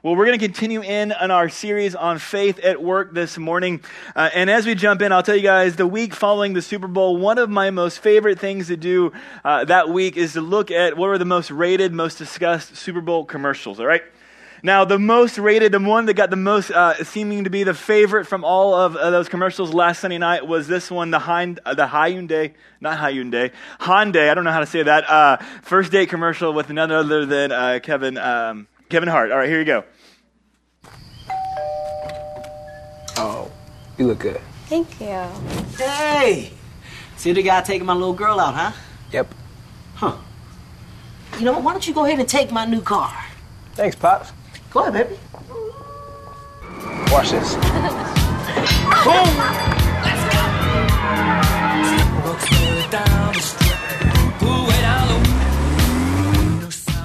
Well, we're going to continue in on our series on faith at work this morning. Uh, and as we jump in, I'll tell you guys the week following the Super Bowl, one of my most favorite things to do uh, that week is to look at what were the most rated, most discussed Super Bowl commercials, all right? Now, the most rated, the one that got the most, uh, seeming to be the favorite from all of uh, those commercials last Sunday night was this one, the, Hind, uh, the Hyundai, not Hyundai, Hyundai, I don't know how to say that, uh, first date commercial with none other than Kevin, um, Kevin Hart. All right, here you go. Oh, you look good. Thank you. Hey! See the guy taking my little girl out, huh? Yep. Huh. You know what? Why don't you go ahead and take my new car? Thanks, Pops. Go ahead, baby. Watch this. Boom!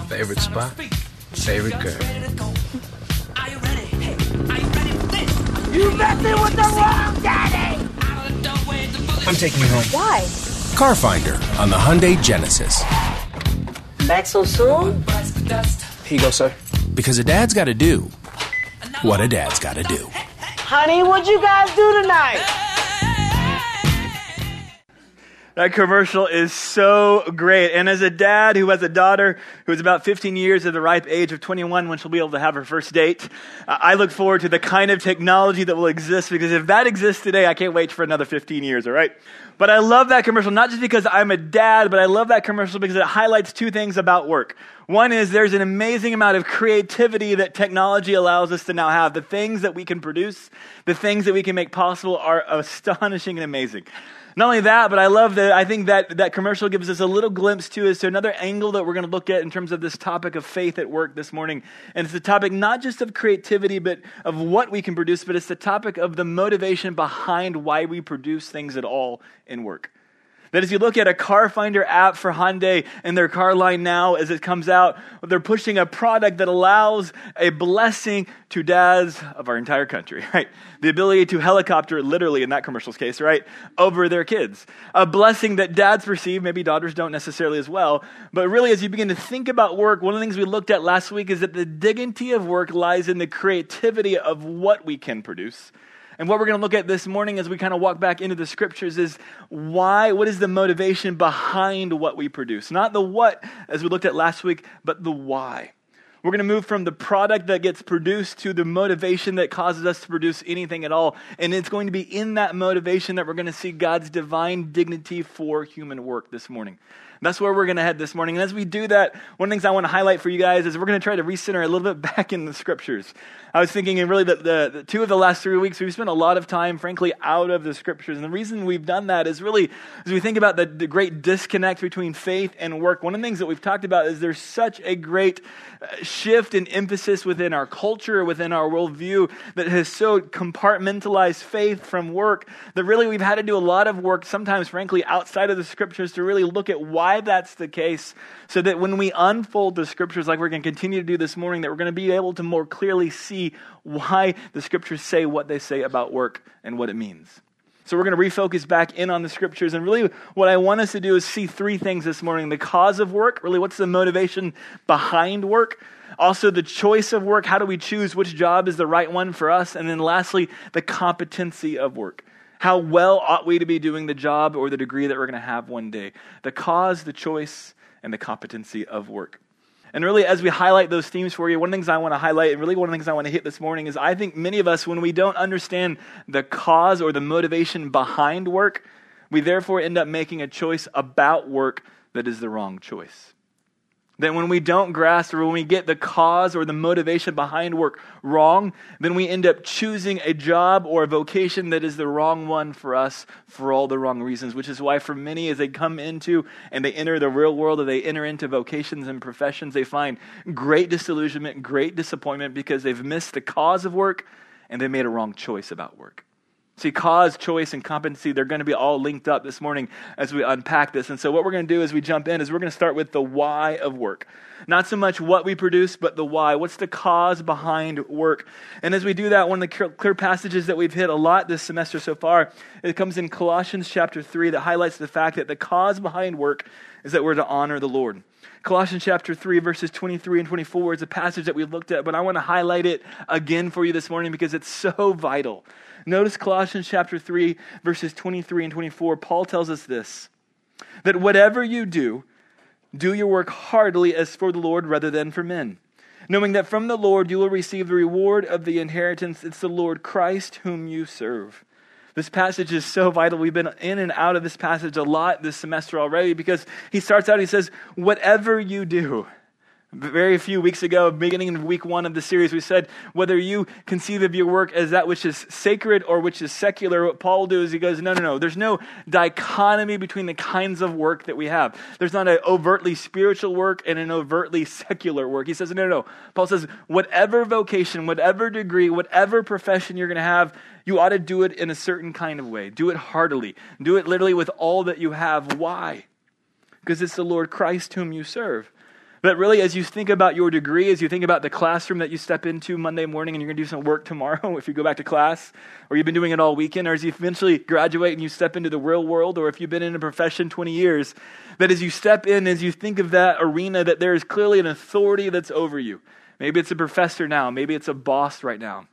Favorite spot? Favorite girl. You messing with the wrong daddy! I'm taking you home. Why? Car Finder on the Hyundai Genesis. Back so soon? Here you go, sir. Because a dad's got to do what a dad's got to do. Honey, what'd you guys do tonight? That commercial is so great. And as a dad who has a daughter who is about 15 years of the ripe age of 21 when she'll be able to have her first date, I look forward to the kind of technology that will exist because if that exists today, I can't wait for another 15 years, all right? But I love that commercial, not just because I'm a dad, but I love that commercial because it highlights two things about work. One is there's an amazing amount of creativity that technology allows us to now have. The things that we can produce, the things that we can make possible are astonishing and amazing. Not only that, but I love that I think that that commercial gives us a little glimpse too as to another angle that we're going to look at in terms of this topic of faith at work this morning. And it's the topic not just of creativity, but of what we can produce, but it's the topic of the motivation behind why we produce things at all in work. That as you look at a car finder app for Hyundai and their car line now, as it comes out, they're pushing a product that allows a blessing to dads of our entire country, right? The ability to helicopter, literally in that commercial's case, right, over their kids. A blessing that dads receive, maybe daughters don't necessarily as well. But really, as you begin to think about work, one of the things we looked at last week is that the dignity of work lies in the creativity of what we can produce and what we're going to look at this morning as we kind of walk back into the scriptures is why, what is the motivation behind what we produce? Not the what, as we looked at last week, but the why. We're going to move from the product that gets produced to the motivation that causes us to produce anything at all. And it's going to be in that motivation that we're going to see God's divine dignity for human work this morning. That's where we're going to head this morning. And as we do that, one of the things I want to highlight for you guys is we're going to try to recenter a little bit back in the scriptures. I was thinking, and really, that the, the, two of the last three weeks, we've spent a lot of time, frankly, out of the scriptures. And the reason we've done that is really, as we think about the, the great disconnect between faith and work, one of the things that we've talked about is there's such a great uh, shift in emphasis within our culture, within our worldview, that has so compartmentalized faith from work that really we've had to do a lot of work, sometimes, frankly, outside of the scriptures to really look at why that's the case, so that when we unfold the scriptures, like we're going to continue to do this morning, that we're going to be able to more clearly see why the scriptures say what they say about work and what it means. So we're going to refocus back in on the scriptures. And really, what I want us to do is see three things this morning the cause of work, really, what's the motivation behind work? Also, the choice of work. How do we choose which job is the right one for us? And then lastly, the competency of work. How well ought we to be doing the job or the degree that we're going to have one day? The cause, the choice, and the competency of work. And really, as we highlight those themes for you, one of the things I want to highlight, and really one of the things I want to hit this morning, is I think many of us, when we don't understand the cause or the motivation behind work, we therefore end up making a choice about work that is the wrong choice. That when we don't grasp or when we get the cause or the motivation behind work wrong, then we end up choosing a job or a vocation that is the wrong one for us for all the wrong reasons. Which is why, for many, as they come into and they enter the real world or they enter into vocations and professions, they find great disillusionment, great disappointment because they've missed the cause of work and they made a wrong choice about work. See, cause, choice, and competency, they're going to be all linked up this morning as we unpack this. And so, what we're going to do as we jump in is we're going to start with the why of work. Not so much what we produce, but the why. What's the cause behind work? And as we do that, one of the clear passages that we've hit a lot this semester so far, it comes in Colossians chapter 3 that highlights the fact that the cause behind work is that we're to honor the Lord. Colossians chapter 3, verses 23 and 24 is a passage that we've looked at, but I want to highlight it again for you this morning because it's so vital. Notice Colossians chapter 3, verses 23 and 24. Paul tells us this that whatever you do, do your work heartily as for the Lord rather than for men, knowing that from the Lord you will receive the reward of the inheritance. It's the Lord Christ whom you serve. This passage is so vital. We've been in and out of this passage a lot this semester already because he starts out, he says, Whatever you do, very few weeks ago, beginning of week one of the series, we said whether you conceive of your work as that which is sacred or which is secular, what Paul does is he goes, no, no, no. There's no dichotomy between the kinds of work that we have. There's not an overtly spiritual work and an overtly secular work. He says, no, no, no. Paul says, whatever vocation, whatever degree, whatever profession you're going to have, you ought to do it in a certain kind of way. Do it heartily. Do it literally with all that you have. Why? Because it's the Lord Christ whom you serve. But really, as you think about your degree, as you think about the classroom that you step into Monday morning and you're going to do some work tomorrow, if you go back to class, or you've been doing it all weekend, or as you eventually graduate and you step into the real world, or if you've been in a profession 20 years, that as you step in, as you think of that arena, that there is clearly an authority that's over you. Maybe it's a professor now, maybe it's a boss right now.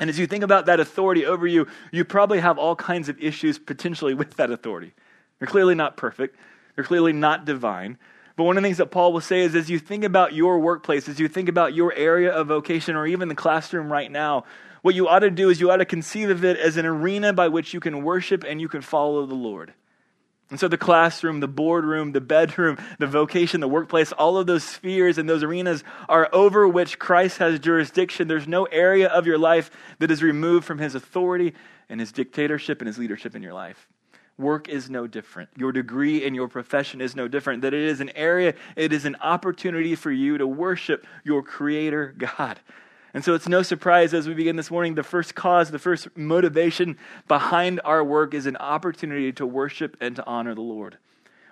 And as you think about that authority over you, you probably have all kinds of issues potentially with that authority. You're clearly not perfect, you're clearly not divine. But one of the things that Paul will say is as you think about your workplace, as you think about your area of vocation, or even the classroom right now, what you ought to do is you ought to conceive of it as an arena by which you can worship and you can follow the Lord. And so the classroom, the boardroom, the bedroom, the vocation, the workplace, all of those spheres and those arenas are over which Christ has jurisdiction. There's no area of your life that is removed from his authority and his dictatorship and his leadership in your life work is no different. Your degree and your profession is no different. That it is an area, it is an opportunity for you to worship your Creator God. And so it's no surprise as we begin this morning, the first cause, the first motivation behind our work is an opportunity to worship and to honor the Lord.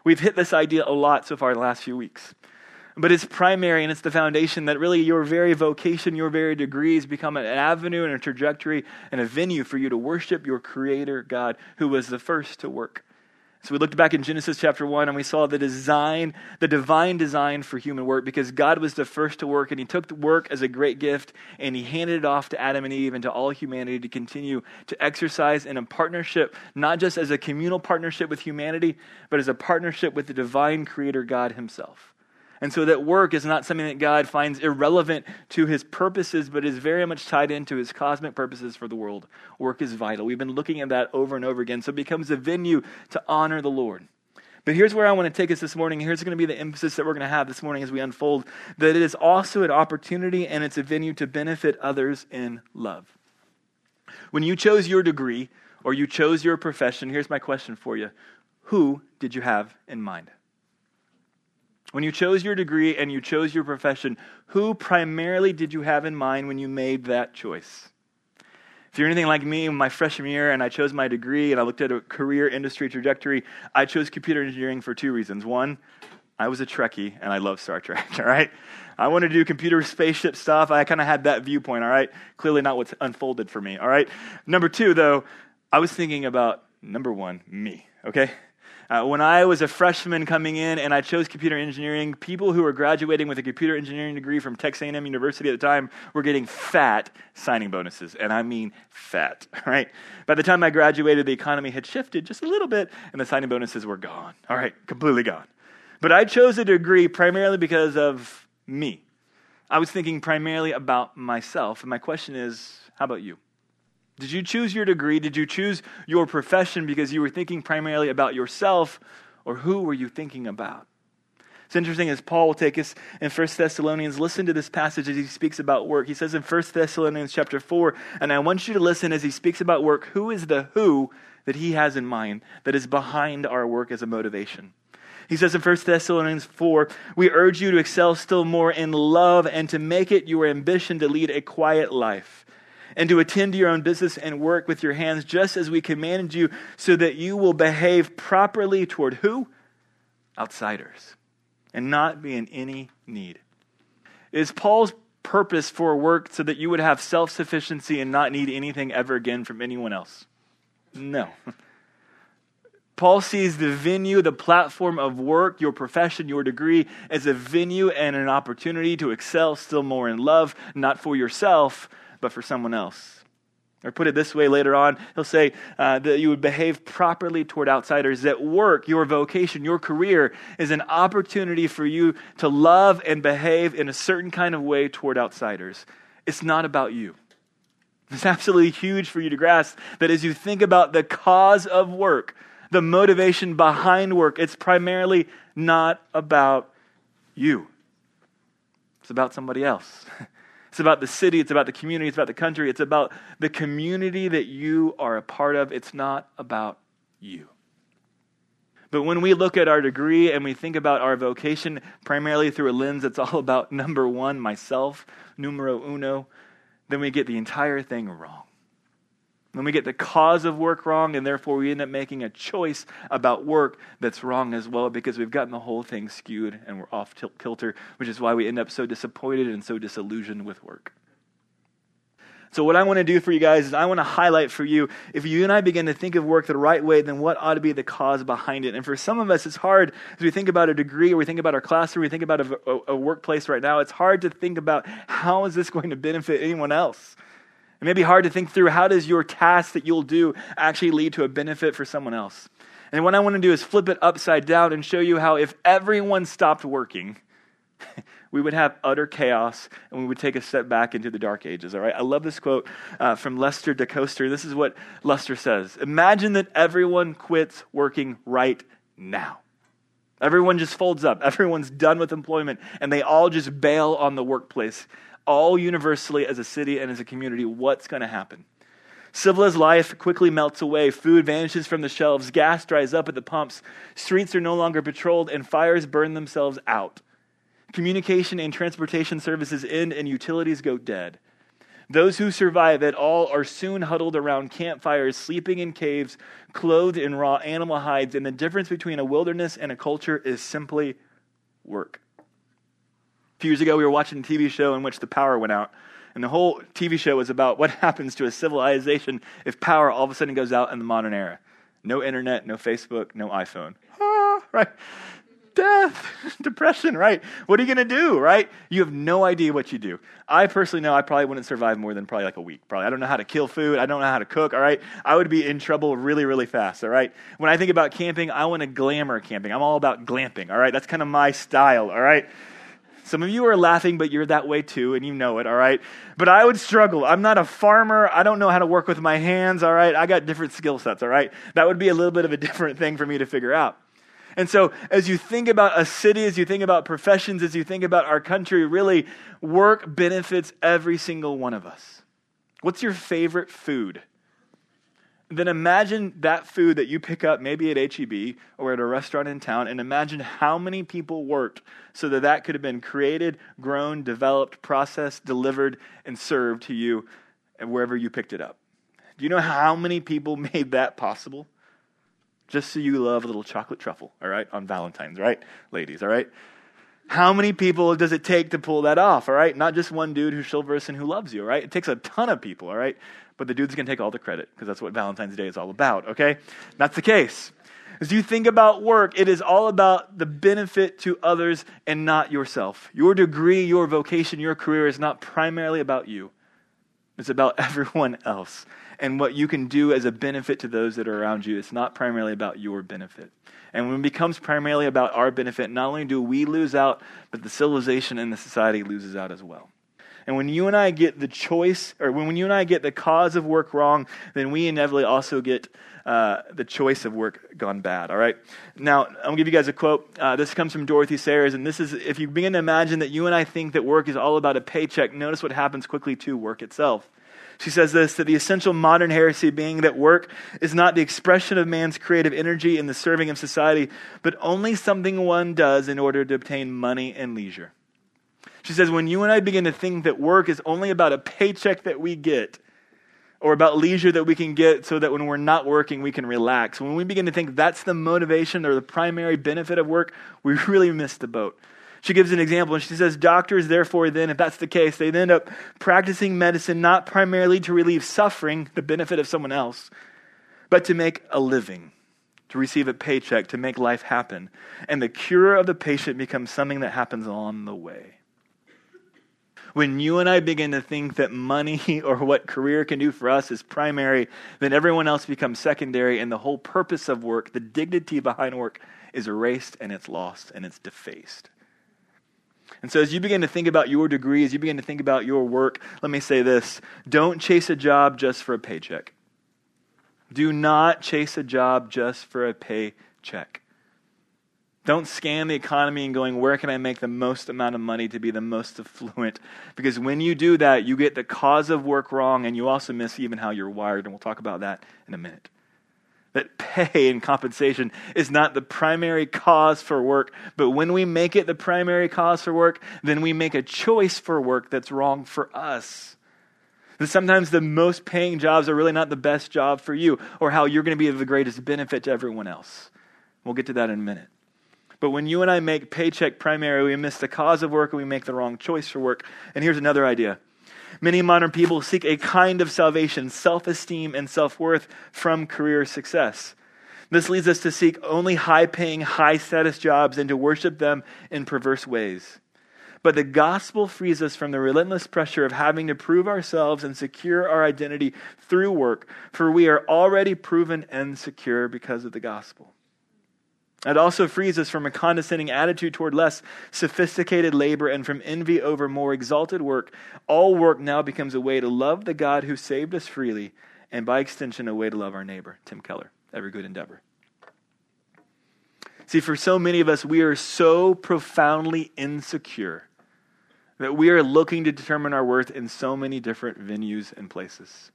We've hit this idea a lot so far the last few weeks. But it's primary and it's the foundation that really your very vocation, your very degrees become an avenue and a trajectory and a venue for you to worship your Creator God who was the first to work. So we looked back in Genesis chapter 1 and we saw the design, the divine design for human work because God was the first to work and he took work as a great gift and he handed it off to Adam and Eve and to all humanity to continue to exercise in a partnership, not just as a communal partnership with humanity, but as a partnership with the divine creator God himself. And so that work is not something that God finds irrelevant to his purposes, but is very much tied into his cosmic purposes for the world. Work is vital. We've been looking at that over and over again. So it becomes a venue to honor the Lord. But here's where I want to take us this morning. Here's going to be the emphasis that we're going to have this morning as we unfold that it is also an opportunity and it's a venue to benefit others in love. When you chose your degree or you chose your profession, here's my question for you Who did you have in mind? When you chose your degree and you chose your profession, who primarily did you have in mind when you made that choice? If you're anything like me, my freshman year, and I chose my degree and I looked at a career industry trajectory, I chose computer engineering for two reasons. One, I was a Trekkie and I love Star Trek, all right? I wanted to do computer spaceship stuff. I kind of had that viewpoint, all right? Clearly not what's unfolded for me, all right? Number two, though, I was thinking about, number one, me, okay? Uh, when I was a freshman coming in and I chose computer engineering, people who were graduating with a computer engineering degree from Texas A&M University at the time were getting fat signing bonuses, and I mean fat. Right? By the time I graduated, the economy had shifted just a little bit, and the signing bonuses were gone. All right, completely gone. But I chose a degree primarily because of me. I was thinking primarily about myself, and my question is, how about you? Did you choose your degree? Did you choose your profession because you were thinking primarily about yourself, or who were you thinking about? It's interesting as Paul will take us in 1 Thessalonians. Listen to this passage as he speaks about work. He says in 1 Thessalonians chapter 4, and I want you to listen as he speaks about work, who is the who that he has in mind that is behind our work as a motivation. He says in 1 Thessalonians 4, we urge you to excel still more in love and to make it your ambition to lead a quiet life and to attend to your own business and work with your hands, just as we commanded you, so that you will behave properly toward who? Outsiders, and not be in any need. Is Paul's purpose for work so that you would have self sufficiency and not need anything ever again from anyone else? No. Paul sees the venue, the platform of work, your profession, your degree, as a venue and an opportunity to excel still more in love, not for yourself, but for someone else. Or put it this way later on, he'll say uh, that you would behave properly toward outsiders, that work, your vocation, your career is an opportunity for you to love and behave in a certain kind of way toward outsiders. It's not about you. It's absolutely huge for you to grasp that as you think about the cause of work, the motivation behind work, it's primarily not about you. It's about somebody else. It's about the city, it's about the community, it's about the country, it's about the community that you are a part of. It's not about you. But when we look at our degree and we think about our vocation primarily through a lens that's all about number one, myself, numero uno, then we get the entire thing wrong. When we get the cause of work wrong, and therefore we end up making a choice about work that's wrong as well because we've gotten the whole thing skewed and we're off kilter, which is why we end up so disappointed and so disillusioned with work. So, what I want to do for you guys is I want to highlight for you if you and I begin to think of work the right way, then what ought to be the cause behind it. And for some of us, it's hard as we think about a degree or we think about our classroom, we think about a, a, a workplace right now, it's hard to think about how is this going to benefit anyone else. It may be hard to think through how does your task that you'll do actually lead to a benefit for someone else. And what I want to do is flip it upside down and show you how if everyone stopped working, we would have utter chaos and we would take a step back into the dark ages. All right. I love this quote uh, from Lester DeKoster. This is what Lester says Imagine that everyone quits working right now. Everyone just folds up. Everyone's done with employment and they all just bail on the workplace. All universally as a city and as a community, what's going to happen? Civilized life quickly melts away. Food vanishes from the shelves. Gas dries up at the pumps. Streets are no longer patrolled, and fires burn themselves out. Communication and transportation services end and utilities go dead. Those who survive at all are soon huddled around campfires, sleeping in caves, clothed in raw animal hides, and the difference between a wilderness and a culture is simply work. Few years ago, we were watching a TV show in which the power went out. And the whole TV show was about what happens to a civilization if power all of a sudden goes out in the modern era. No internet, no Facebook, no iPhone. Ah, right? death, depression, right? What are you going to do, right? You have no idea what you do. I personally know I probably wouldn't survive more than probably like a week. Probably. I don't know how to kill food. I don't know how to cook, all right? I would be in trouble really, really fast, all right? When I think about camping, I want to glamour camping. I'm all about glamping, all right? That's kind of my style, all right? Some of you are laughing, but you're that way too, and you know it, all right? But I would struggle. I'm not a farmer. I don't know how to work with my hands, all right? I got different skill sets, all right? That would be a little bit of a different thing for me to figure out. And so, as you think about a city, as you think about professions, as you think about our country, really, work benefits every single one of us. What's your favorite food? Then imagine that food that you pick up maybe at HEB or at a restaurant in town, and imagine how many people worked so that that could have been created, grown, developed, processed, delivered, and served to you wherever you picked it up. Do you know how many people made that possible? just so you love a little chocolate truffle, all right, on Valentine's, right? Ladies, all right? How many people does it take to pull that off, all right? Not just one dude who's chivalrous and who loves you, all right? It takes a ton of people, all right? But the dude's going to take all the credit because that's what Valentine's Day is all about, okay? That's the case. As you think about work, it is all about the benefit to others and not yourself. Your degree, your vocation, your career is not primarily about you, it's about everyone else and what you can do as a benefit to those that are around you. It's not primarily about your benefit. And when it becomes primarily about our benefit, not only do we lose out, but the civilization and the society loses out as well. And when you and I get the choice, or when you and I get the cause of work wrong, then we inevitably also get uh, the choice of work gone bad. All right. Now I'm gonna give you guys a quote. Uh, this comes from Dorothy Sayers, and this is if you begin to imagine that you and I think that work is all about a paycheck, notice what happens quickly to work itself. She says this that the essential modern heresy being that work is not the expression of man's creative energy in the serving of society, but only something one does in order to obtain money and leisure. She says, when you and I begin to think that work is only about a paycheck that we get, or about leisure that we can get so that when we're not working, we can relax. When we begin to think that's the motivation or the primary benefit of work, we really miss the boat. She gives an example and she says, Doctors, therefore, then, if that's the case, they end up practicing medicine not primarily to relieve suffering, the benefit of someone else, but to make a living, to receive a paycheck, to make life happen. And the cure of the patient becomes something that happens on the way. When you and I begin to think that money or what career can do for us is primary, then everyone else becomes secondary, and the whole purpose of work, the dignity behind work, is erased and it's lost and it's defaced. And so, as you begin to think about your degree, as you begin to think about your work, let me say this don't chase a job just for a paycheck. Do not chase a job just for a paycheck. Don't scan the economy and going, where can I make the most amount of money to be the most affluent? Because when you do that, you get the cause of work wrong and you also miss even how you're wired. And we'll talk about that in a minute that pay and compensation is not the primary cause for work, but when we make it the primary cause for work, then we make a choice for work that's wrong for us. And sometimes the most paying jobs are really not the best job for you or how you're going to be of the greatest benefit to everyone else. We'll get to that in a minute. But when you and I make paycheck primary, we miss the cause of work and we make the wrong choice for work. And here's another idea Many modern people seek a kind of salvation, self esteem, and self worth from career success. This leads us to seek only high paying, high status jobs and to worship them in perverse ways. But the gospel frees us from the relentless pressure of having to prove ourselves and secure our identity through work, for we are already proven and secure because of the gospel. It also frees us from a condescending attitude toward less sophisticated labor and from envy over more exalted work. All work now becomes a way to love the God who saved us freely, and by extension, a way to love our neighbor. Tim Keller, Every Good Endeavor. See, for so many of us, we are so profoundly insecure that we are looking to determine our worth in so many different venues and places.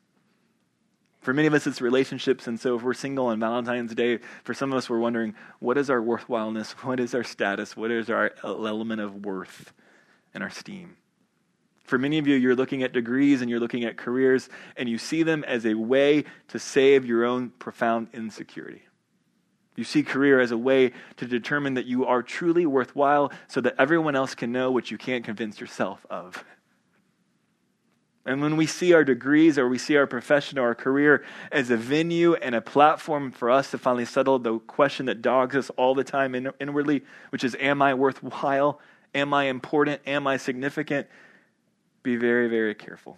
For many of us, it's relationships. And so if we're single on Valentine's Day, for some of us, we're wondering what is our worthwhileness? What is our status? What is our element of worth and our esteem? For many of you, you're looking at degrees and you're looking at careers, and you see them as a way to save your own profound insecurity. You see career as a way to determine that you are truly worthwhile so that everyone else can know what you can't convince yourself of. And when we see our degrees or we see our profession or our career as a venue and a platform for us to finally settle the question that dogs us all the time inwardly, which is, Am I worthwhile? Am I important? Am I significant? Be very, very careful.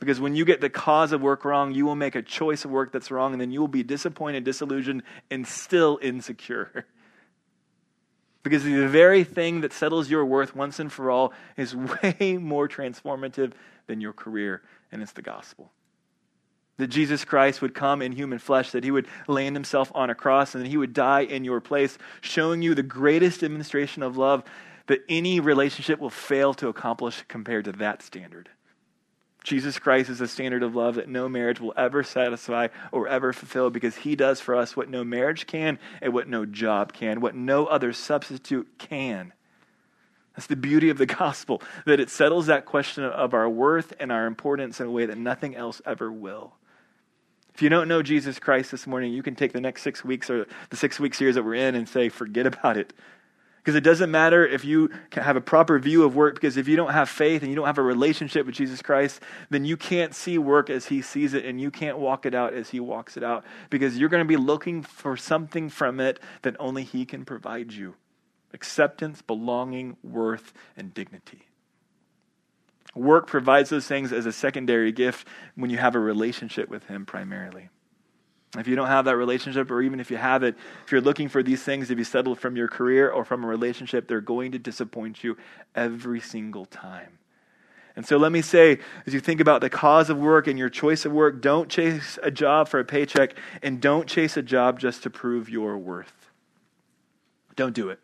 Because when you get the cause of work wrong, you will make a choice of work that's wrong, and then you will be disappointed, disillusioned, and still insecure. Because the very thing that settles your worth once and for all is way more transformative than your career, and it's the gospel. That Jesus Christ would come in human flesh, that he would land himself on a cross, and that he would die in your place, showing you the greatest demonstration of love that any relationship will fail to accomplish compared to that standard. Jesus Christ is a standard of love that no marriage will ever satisfy or ever fulfill because he does for us what no marriage can and what no job can, what no other substitute can. That's the beauty of the gospel, that it settles that question of our worth and our importance in a way that nothing else ever will. If you don't know Jesus Christ this morning, you can take the next six weeks or the six week series that we're in and say, forget about it. Because it doesn't matter if you have a proper view of work, because if you don't have faith and you don't have a relationship with Jesus Christ, then you can't see work as he sees it and you can't walk it out as he walks it out. Because you're going to be looking for something from it that only he can provide you acceptance, belonging, worth, and dignity. Work provides those things as a secondary gift when you have a relationship with him primarily. If you don't have that relationship, or even if you have it, if you're looking for these things to be settled from your career or from a relationship, they're going to disappoint you every single time. And so let me say, as you think about the cause of work and your choice of work, don't chase a job for a paycheck and don't chase a job just to prove your worth. Don't do it.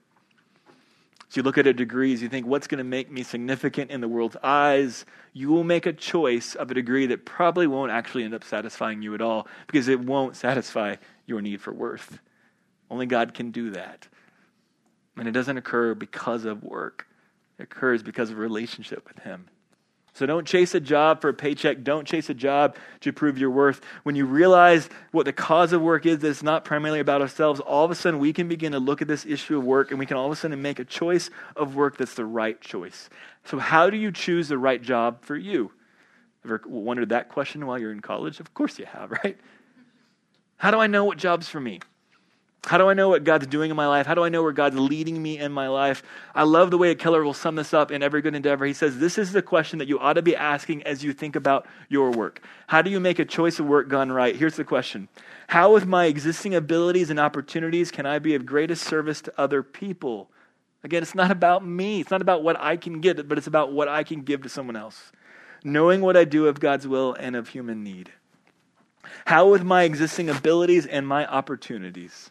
So you look at a degrees, you think, what's going to make me significant in the world's eyes? You will make a choice of a degree that probably won't actually end up satisfying you at all because it won't satisfy your need for worth. Only God can do that. And it doesn't occur because of work, it occurs because of relationship with Him. So don't chase a job for a paycheck. Don't chase a job to prove your worth. When you realize what the cause of work is, that it's not primarily about ourselves, all of a sudden we can begin to look at this issue of work and we can all of a sudden make a choice of work that's the right choice. So, how do you choose the right job for you? Ever wondered that question while you're in college? Of course you have, right? How do I know what job's for me? How do I know what God's doing in my life? How do I know where God's leading me in my life? I love the way Keller will sum this up in Every Good Endeavor. He says, This is the question that you ought to be asking as you think about your work. How do you make a choice of work gone right? Here's the question How, with my existing abilities and opportunities, can I be of greatest service to other people? Again, it's not about me. It's not about what I can get, but it's about what I can give to someone else. Knowing what I do of God's will and of human need. How, with my existing abilities and my opportunities,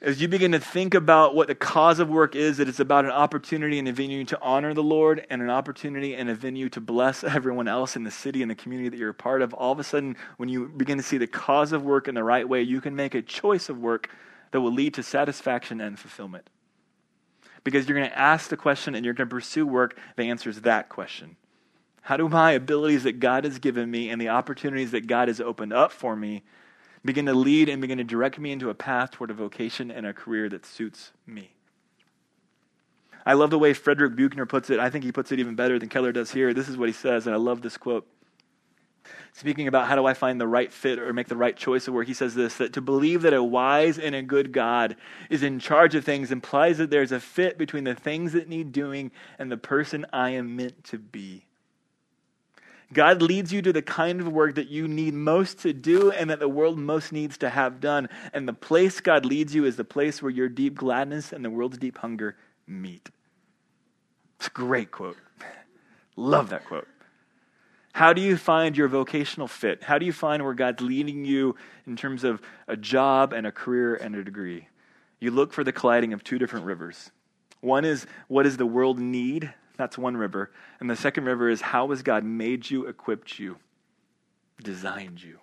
as you begin to think about what the cause of work is, that it's about an opportunity and a venue to honor the Lord and an opportunity and a venue to bless everyone else in the city and the community that you're a part of, all of a sudden, when you begin to see the cause of work in the right way, you can make a choice of work that will lead to satisfaction and fulfillment. Because you're going to ask the question and you're going to pursue work that answers that question. How do my abilities that God has given me and the opportunities that God has opened up for me begin to lead and begin to direct me into a path toward a vocation and a career that suits me. I love the way Frederick Buechner puts it. I think he puts it even better than Keller does here. This is what he says, and I love this quote. Speaking about how do I find the right fit or make the right choice of where he says this that to believe that a wise and a good God is in charge of things implies that there's a fit between the things that need doing and the person I am meant to be. God leads you to the kind of work that you need most to do and that the world most needs to have done. And the place God leads you is the place where your deep gladness and the world's deep hunger meet. It's a great quote. Love that quote. How do you find your vocational fit? How do you find where God's leading you in terms of a job and a career and a degree? You look for the colliding of two different rivers. One is what does the world need? That's one river. And the second river is how has God made you, equipped you, designed you?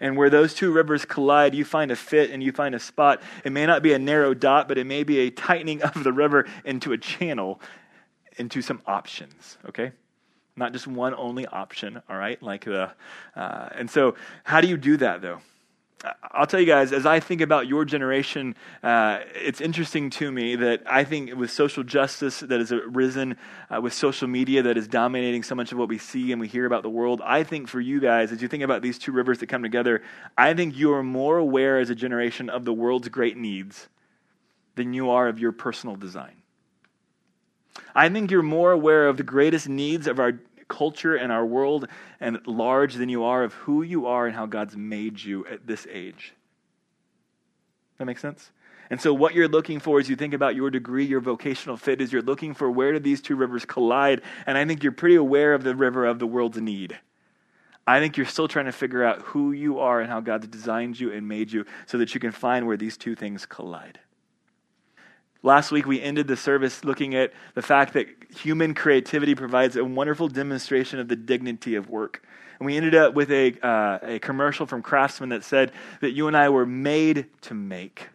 And where those two rivers collide, you find a fit and you find a spot. It may not be a narrow dot, but it may be a tightening of the river into a channel, into some options, okay? Not just one only option, all right? Like the, uh, and so how do you do that though? I'll tell you guys, as I think about your generation, uh, it's interesting to me that I think with social justice that has arisen, uh, with social media that is dominating so much of what we see and we hear about the world, I think for you guys, as you think about these two rivers that come together, I think you are more aware as a generation of the world's great needs than you are of your personal design. I think you're more aware of the greatest needs of our culture and our world and large than you are of who you are and how God's made you at this age. That makes sense? And so, what you're looking for as you think about your degree, your vocational fit, is you're looking for where do these two rivers collide. And I think you're pretty aware of the river of the world's need. I think you're still trying to figure out who you are and how God's designed you and made you so that you can find where these two things collide. Last week, we ended the service looking at the fact that human creativity provides a wonderful demonstration of the dignity of work. And we ended up with a, uh, a commercial from Craftsman that said that you and I were made to make.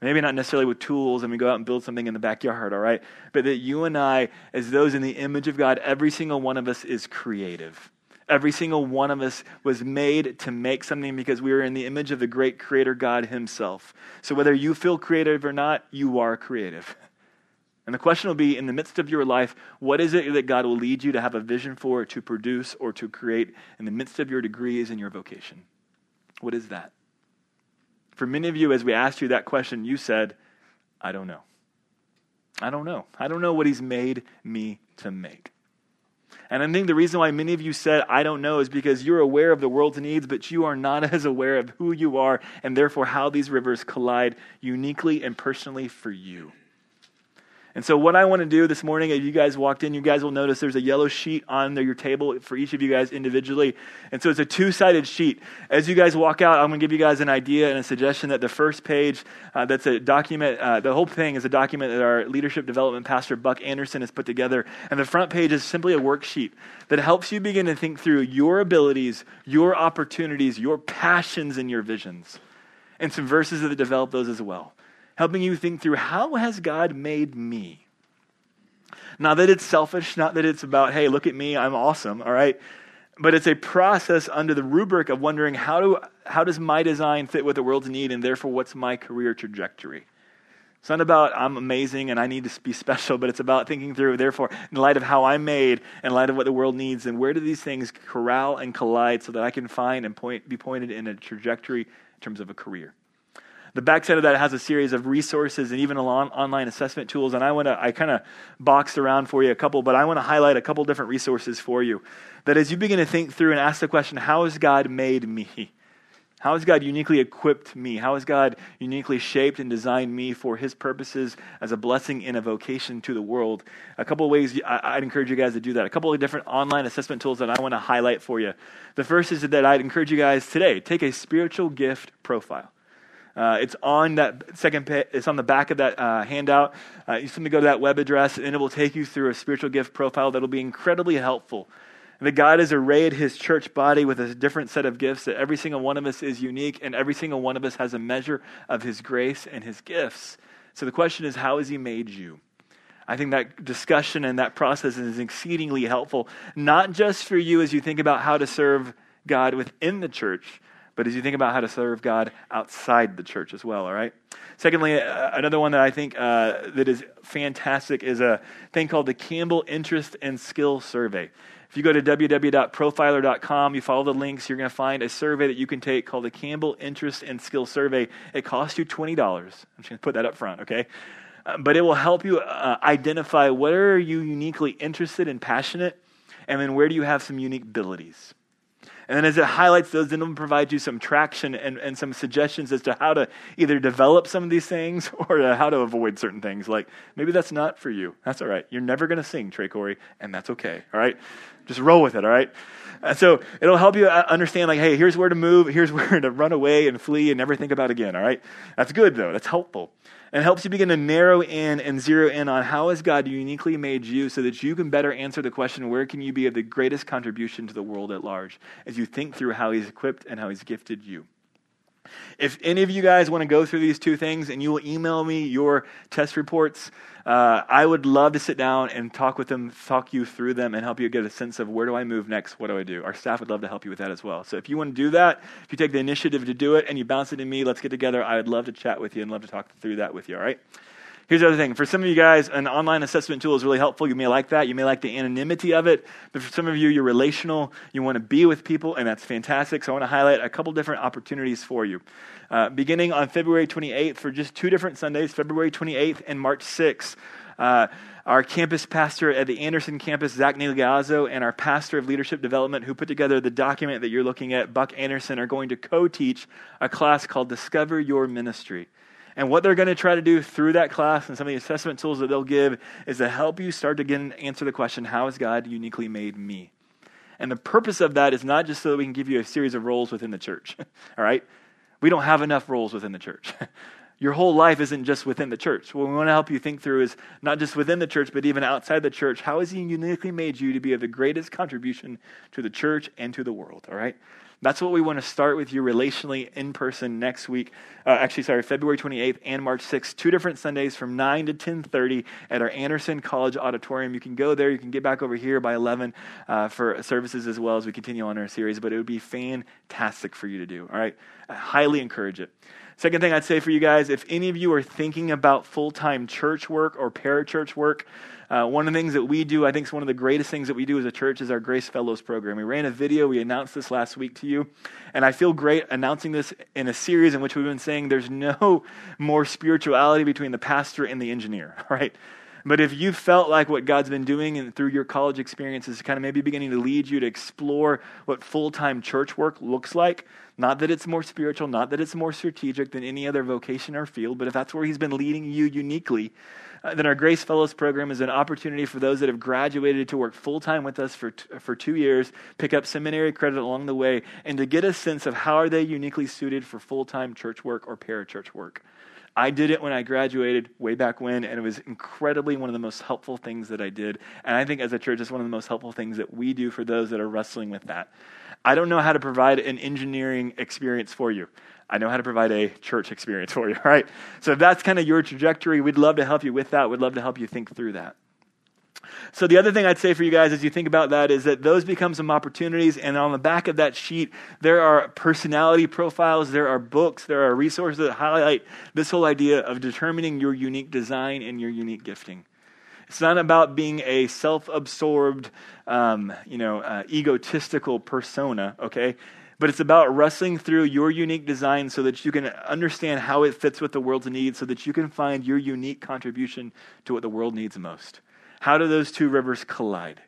Maybe not necessarily with tools and we go out and build something in the backyard, all right? But that you and I, as those in the image of God, every single one of us is creative. Every single one of us was made to make something because we are in the image of the great creator God himself. So whether you feel creative or not, you are creative. And the question will be in the midst of your life, what is it that God will lead you to have a vision for, to produce, or to create in the midst of your degrees and your vocation? What is that? For many of you, as we asked you that question, you said, I don't know. I don't know. I don't know what He's made me to make. And I think the reason why many of you said, I don't know, is because you're aware of the world's needs, but you are not as aware of who you are and therefore how these rivers collide uniquely and personally for you. And so, what I want to do this morning, if you guys walked in, you guys will notice there's a yellow sheet on your table for each of you guys individually. And so, it's a two sided sheet. As you guys walk out, I'm going to give you guys an idea and a suggestion that the first page, uh, that's a document, uh, the whole thing is a document that our leadership development pastor, Buck Anderson, has put together. And the front page is simply a worksheet that helps you begin to think through your abilities, your opportunities, your passions, and your visions. And some verses that develop those as well helping you think through how has God made me? Not that it's selfish, not that it's about, hey, look at me, I'm awesome, all right? But it's a process under the rubric of wondering how, do, how does my design fit with the world's need, and therefore, what's my career trajectory? It's not about I'm amazing and I need to be special, but it's about thinking through, therefore, in light of how I'm made, in light of what the world needs, and where do these things corral and collide so that I can find and point, be pointed in a trajectory in terms of a career. The backside of that has a series of resources and even online assessment tools. And I want to, I kind of boxed around for you a couple, but I want to highlight a couple different resources for you. That as you begin to think through and ask the question, how has God made me? How has God uniquely equipped me? How has God uniquely shaped and designed me for His purposes as a blessing and a vocation to the world? A couple ways I'd encourage you guys to do that. A couple of different online assessment tools that I want to highlight for you. The first is that I'd encourage you guys today take a spiritual gift profile. Uh, it's on that second page, it's on the back of that uh, handout. Uh, you simply go to that web address and it will take you through a spiritual gift profile that'll be incredibly helpful that God has arrayed his church body with a different set of gifts, that every single one of us is unique, and every single one of us has a measure of his grace and his gifts. So the question is, how has he made you? I think that discussion and that process is exceedingly helpful, not just for you as you think about how to serve God within the church, but as you think about how to serve God outside the church as well, all right? Secondly, uh, another one that I think uh, that is fantastic is a thing called the Campbell Interest and Skill Survey. If you go to www.profiler.com, you follow the links, you're going to find a survey that you can take called the Campbell Interest and Skill Survey. It costs you $20. I'm just going to put that up front, okay? Uh, but it will help you uh, identify where are you uniquely interested and passionate, and then where do you have some unique abilities. And then as it highlights those, then it'll provide you some traction and, and some suggestions as to how to either develop some of these things or how to avoid certain things. Like, maybe that's not for you. That's all right. You're never going to sing, Trey Corry, and that's okay. All right? Just roll with it, all right? And so it'll help you uh, understand, like, hey, here's where to move, here's where to run away and flee and never think about again, all right? That's good, though. That's helpful and helps you begin to narrow in and zero in on how has God uniquely made you so that you can better answer the question where can you be of the greatest contribution to the world at large as you think through how he's equipped and how he's gifted you. If any of you guys want to go through these two things and you will email me your test reports, uh, I would love to sit down and talk with them, talk you through them, and help you get a sense of where do I move next? What do I do? Our staff would love to help you with that as well. So if you want to do that, if you take the initiative to do it and you bounce it to me, let's get together. I would love to chat with you and love to talk through that with you, all right? Here's the other thing. For some of you guys, an online assessment tool is really helpful. You may like that. You may like the anonymity of it. But for some of you, you're relational. You want to be with people, and that's fantastic. So I want to highlight a couple different opportunities for you. Uh, beginning on February 28th for just two different Sundays, February 28th and March 6th. Uh, our campus pastor at the Anderson campus, Zach Neliazzo, and our pastor of leadership development, who put together the document that you're looking at, Buck Anderson, are going to co teach a class called Discover Your Ministry. And what they're going to try to do through that class and some of the assessment tools that they'll give is to help you start to again answer the question how has God uniquely made me? And the purpose of that is not just so that we can give you a series of roles within the church. All right? We don't have enough roles within the church. Your whole life isn't just within the church. What we want to help you think through is not just within the church, but even outside the church. How has He uniquely made you to be of the greatest contribution to the church and to the world? All right? That's what we want to start with you relationally in person next week. Uh, actually, sorry, February 28th and March 6th, two different Sundays from 9 to 10:30 at our Anderson College Auditorium. You can go there. You can get back over here by 11 uh, for services as well as we continue on our series. But it would be fantastic for you to do. All right, I highly encourage it. Second thing I'd say for you guys, if any of you are thinking about full time church work or parachurch work, uh, one of the things that we do, I think is one of the greatest things that we do as a church, is our Grace Fellows program. We ran a video, we announced this last week to you, and I feel great announcing this in a series in which we've been saying there's no more spirituality between the pastor and the engineer, right? But if you felt like what God's been doing and through your college experiences kind of maybe beginning to lead you to explore what full time church work looks like, not that it's more spiritual, not that it's more strategic than any other vocation or field, but if that's where He's been leading you uniquely, uh, then our Grace Fellows program is an opportunity for those that have graduated to work full time with us for, t- for two years, pick up seminary credit along the way, and to get a sense of how are they uniquely suited for full time church work or parachurch work. I did it when I graduated way back when, and it was incredibly one of the most helpful things that I did. And I think as a church, it's one of the most helpful things that we do for those that are wrestling with that. I don't know how to provide an engineering experience for you. I know how to provide a church experience for you, right? So if that's kind of your trajectory, we'd love to help you with that. We'd love to help you think through that. So the other thing I'd say for you guys as you think about that is that those become some opportunities and on the back of that sheet there are personality profiles, there are books, there are resources that highlight this whole idea of determining your unique design and your unique gifting. It's not about being a self-absorbed, um, you know, uh, egotistical persona, okay? But it's about wrestling through your unique design so that you can understand how it fits with the world's needs, so that you can find your unique contribution to what the world needs most. How do those two rivers collide?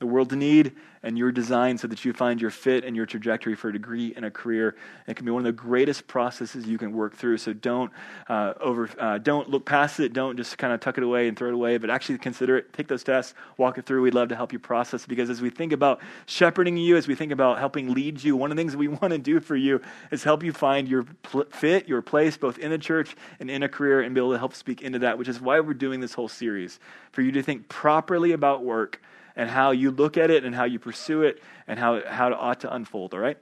The world's need and your design so that you find your fit and your trajectory for a degree and a career. It can be one of the greatest processes you can work through. So don't uh, over, uh, don't look past it. Don't just kind of tuck it away and throw it away, but actually consider it. Take those tests, walk it through. We'd love to help you process because as we think about shepherding you, as we think about helping lead you, one of the things we want to do for you is help you find your pl- fit, your place, both in the church and in a career, and be able to help speak into that. Which is why we're doing this whole series for you to think properly about work and how you look at it and how you pursue it and how, how it ought to unfold, all right?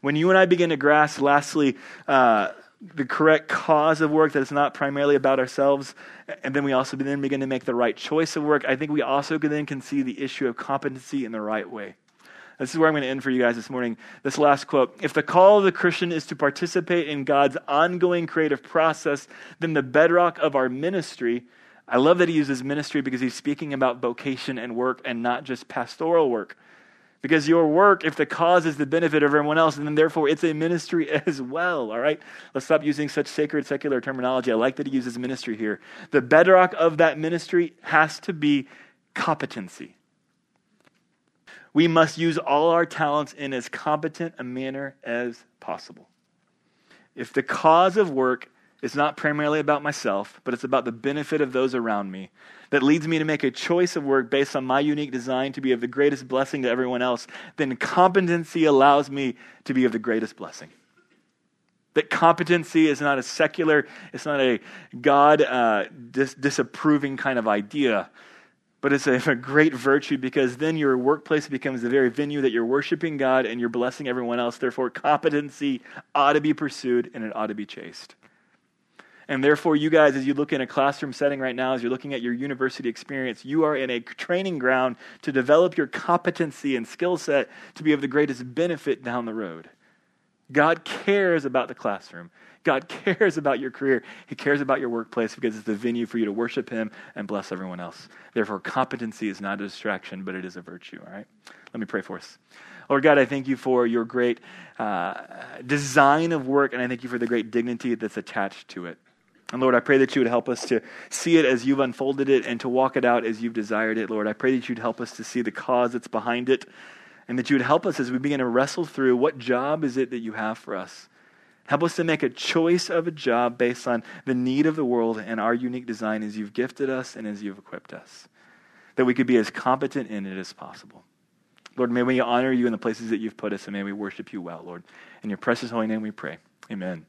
When you and I begin to grasp, lastly, uh, the correct cause of work that is not primarily about ourselves, and then we also then begin to make the right choice of work, I think we also can then can see the issue of competency in the right way. This is where I'm going to end for you guys this morning. This last quote If the call of the Christian is to participate in God's ongoing creative process, then the bedrock of our ministry I love that he uses ministry because he's speaking about vocation and work and not just pastoral work. Because your work, if the cause is the benefit of everyone else, then therefore it's a ministry as well. All right? Let's stop using such sacred secular terminology. I like that he uses ministry here. The bedrock of that ministry has to be competency. We must use all our talents in as competent a manner as possible. If the cause of work it's not primarily about myself, but it's about the benefit of those around me that leads me to make a choice of work based on my unique design to be of the greatest blessing to everyone else, then competency allows me to be of the greatest blessing. That competency is not a secular, it's not a God uh, dis- disapproving kind of idea, but it's a, a, great virtue because then your workplace becomes the very venue that you're worshiping God and you're blessing everyone else. Therefore, competency ought to be pursued and it ought to be chased. And therefore, you guys, as you look in a classroom setting right now, as you're looking at your university experience, you are in a training ground to develop your competency and skill set to be of the greatest benefit down the road. God cares about the classroom. God cares about your career. He cares about your workplace because it's the venue for you to worship Him and bless everyone else. Therefore, competency is not a distraction, but it is a virtue. All right? Let me pray for us. Lord God, I thank you for your great uh, design of work, and I thank you for the great dignity that's attached to it. And Lord, I pray that you would help us to see it as you've unfolded it and to walk it out as you've desired it. Lord, I pray that you'd help us to see the cause that's behind it and that you would help us as we begin to wrestle through what job is it that you have for us. Help us to make a choice of a job based on the need of the world and our unique design as you've gifted us and as you've equipped us, that we could be as competent in it as possible. Lord, may we honor you in the places that you've put us, and may we worship you well, Lord. In your precious holy name we pray. Amen.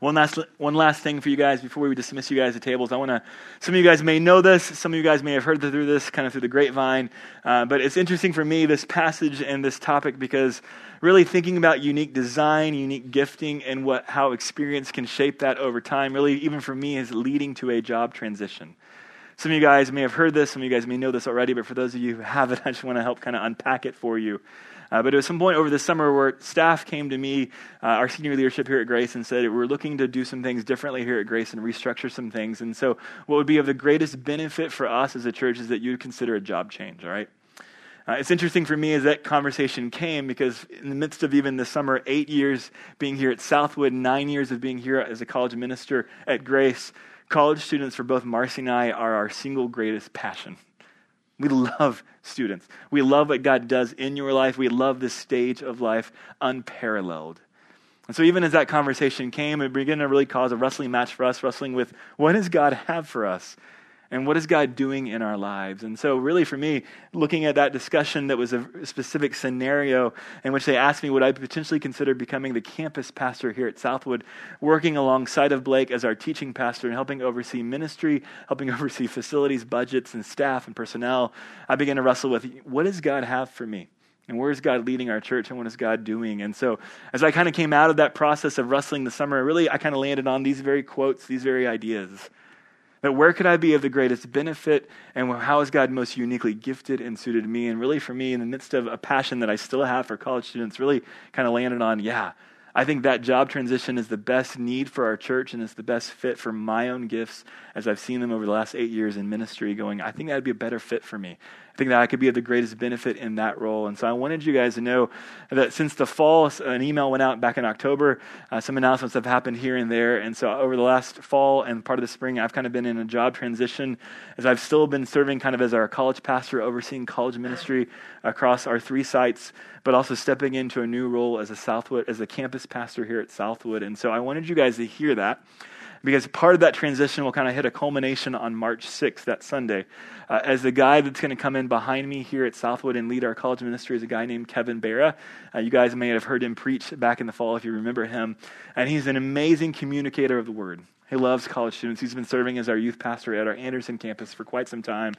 One last, one last thing for you guys before we dismiss you guys to tables. I want to, some of you guys may know this, some of you guys may have heard through this kind of through the grapevine, uh, but it's interesting for me, this passage and this topic, because really thinking about unique design, unique gifting, and what, how experience can shape that over time, really, even for me, is leading to a job transition. Some of you guys may have heard this, some of you guys may know this already, but for those of you who haven't, I just want to help kind of unpack it for you. Uh, but at some point over the summer where staff came to me, uh, our senior leadership here at Grace, and said, We're looking to do some things differently here at Grace and restructure some things. And so, what would be of the greatest benefit for us as a church is that you consider a job change, all right? Uh, it's interesting for me as that conversation came because in the midst of even the summer, eight years being here at Southwood, nine years of being here as a college minister at Grace, college students for both Marcy and I are our single greatest passion. We love students. We love what God does in your life. We love this stage of life unparalleled. And so, even as that conversation came, it began to really cause a wrestling match for us, wrestling with what does God have for us? And what is God doing in our lives? And so, really, for me, looking at that discussion that was a specific scenario in which they asked me would I potentially consider becoming the campus pastor here at Southwood, working alongside of Blake as our teaching pastor and helping oversee ministry, helping oversee facilities, budgets, and staff and personnel, I began to wrestle with what does God have for me? And where is God leading our church and what is God doing? And so, as I kind of came out of that process of wrestling the summer, really, I kind of landed on these very quotes, these very ideas That where could I be of the greatest benefit and how is God most uniquely gifted and suited me? And really, for me, in the midst of a passion that I still have for college students, really kind of landed on, yeah, I think that job transition is the best need for our church and it's the best fit for my own gifts as I've seen them over the last eight years in ministry, going, I think that would be a better fit for me. I think that I could be of the greatest benefit in that role. And so I wanted you guys to know that since the fall, an email went out back in October. Uh, some announcements have happened here and there. And so over the last fall and part of the spring, I've kind of been in a job transition as I've still been serving kind of as our college pastor, overseeing college ministry across our three sites, but also stepping into a new role as a Southwood, as a campus pastor here at Southwood. And so I wanted you guys to hear that because part of that transition will kind of hit a culmination on March 6th, that Sunday. Uh, as the guy that's going to come in behind me here at Southwood and lead our college ministry is a guy named Kevin Barra. Uh, you guys may have heard him preach back in the fall if you remember him. And he's an amazing communicator of the word. He loves college students. He's been serving as our youth pastor at our Anderson campus for quite some time.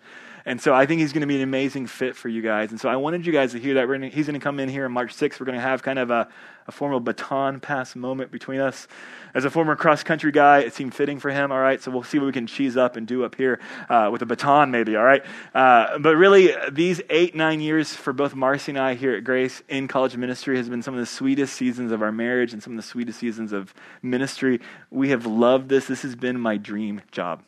And so I think he's going to be an amazing fit for you guys. And so I wanted you guys to hear that. Gonna, he's going to come in here on March 6th. We're going to have kind of a, a formal baton pass moment between us. As a former cross country guy, it seemed fitting for him. All right, so we'll see what we can cheese up and do up here uh, with a baton, maybe. All right, uh, but really, these eight nine years for both Marcy and I here at Grace in college ministry has been some of the sweetest seasons of our marriage and some of the sweetest seasons of ministry. We have loved this. This has been my dream job.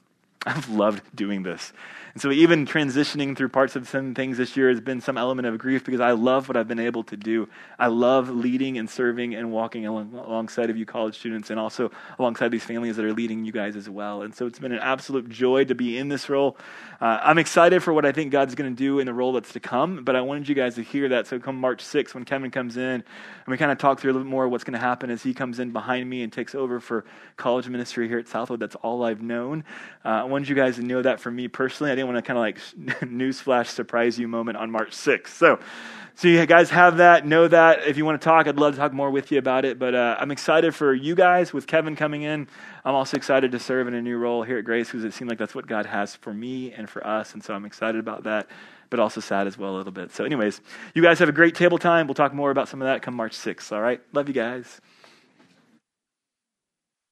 I've loved doing this. And so, even transitioning through parts of some things this year has been some element of grief because I love what I've been able to do. I love leading and serving and walking along, alongside of you college students and also alongside these families that are leading you guys as well. And so, it's been an absolute joy to be in this role. Uh, I'm excited for what I think God's going to do in the role that's to come, but I wanted you guys to hear that. So, come March 6th, when Kevin comes in, and we kind of talk through a little bit more what's going to happen as he comes in behind me and takes over for college ministry here at Southwood. That's all I've known. Uh, I wanted you guys to know that for me personally. I didn't want to kind of like newsflash surprise you moment on March 6th. So, so you guys have that, know that. If you want to talk, I'd love to talk more with you about it. But uh, I'm excited for you guys with Kevin coming in. I'm also excited to serve in a new role here at Grace because it seemed like that's what God has for me and for us. And so I'm excited about that, but also sad as well a little bit. So, anyways, you guys have a great table time. We'll talk more about some of that come March 6th. All right? Love you guys.